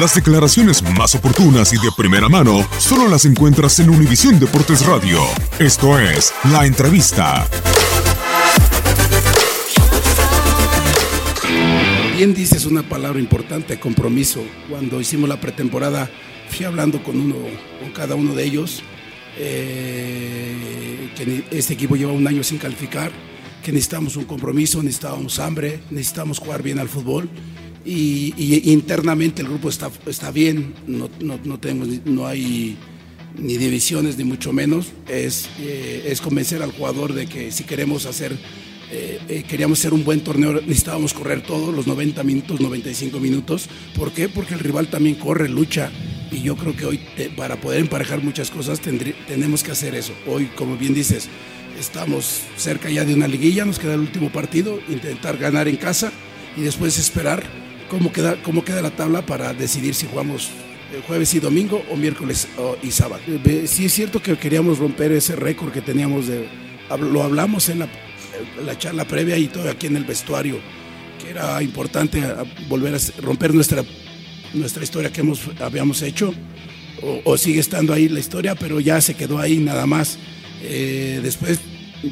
Las declaraciones más oportunas y de primera mano solo las encuentras en Univisión Deportes Radio. Esto es La Entrevista. Bien dices una palabra importante, compromiso. Cuando hicimos la pretemporada, fui hablando con uno, con cada uno de ellos, eh, que este equipo lleva un año sin calificar, que necesitamos un compromiso, necesitábamos hambre, necesitamos jugar bien al fútbol y, internamente el grupo está, está bien, no, no, no, tenemos, no hay ni divisiones ni mucho menos, es, eh, es convencer al jugador de que si queremos hacer, eh, eh, queríamos hacer un buen torneo, necesitábamos correr todos los 90 minutos, 95 minutos. ¿Por qué? Porque el rival también corre, lucha. Y yo creo que hoy, para poder emparejar muchas cosas, tenemos que hacer eso. Hoy, como bien dices, estamos cerca ya de una liguilla, nos queda el último partido, intentar ganar en casa y después esperar cómo queda, cómo queda la tabla para decidir si jugamos jueves y domingo o miércoles y sábado. Sí es cierto que queríamos romper ese récord que teníamos de... Lo hablamos en la, la charla previa y todo aquí en el vestuario, que era importante volver a romper nuestra, nuestra historia que hemos, habíamos hecho, o, sigue estando ahí la historia, pero ya se quedó ahí nada más. Eh, después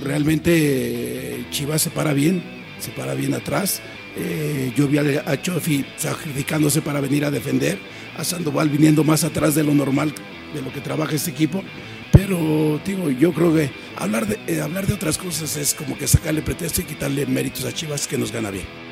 realmente Chivas se para bien, se para bien atrás. Eh, yo vi a Chofi sacrificándose para venir a defender, a Sandoval viniendo más atrás de lo normal, de lo que trabaja este equipo. Pero, digo, yo creo que hablar de, eh, hablar de otras cosas es como que sacarle pretexto y quitarle méritos a Chivas que nos gana bien.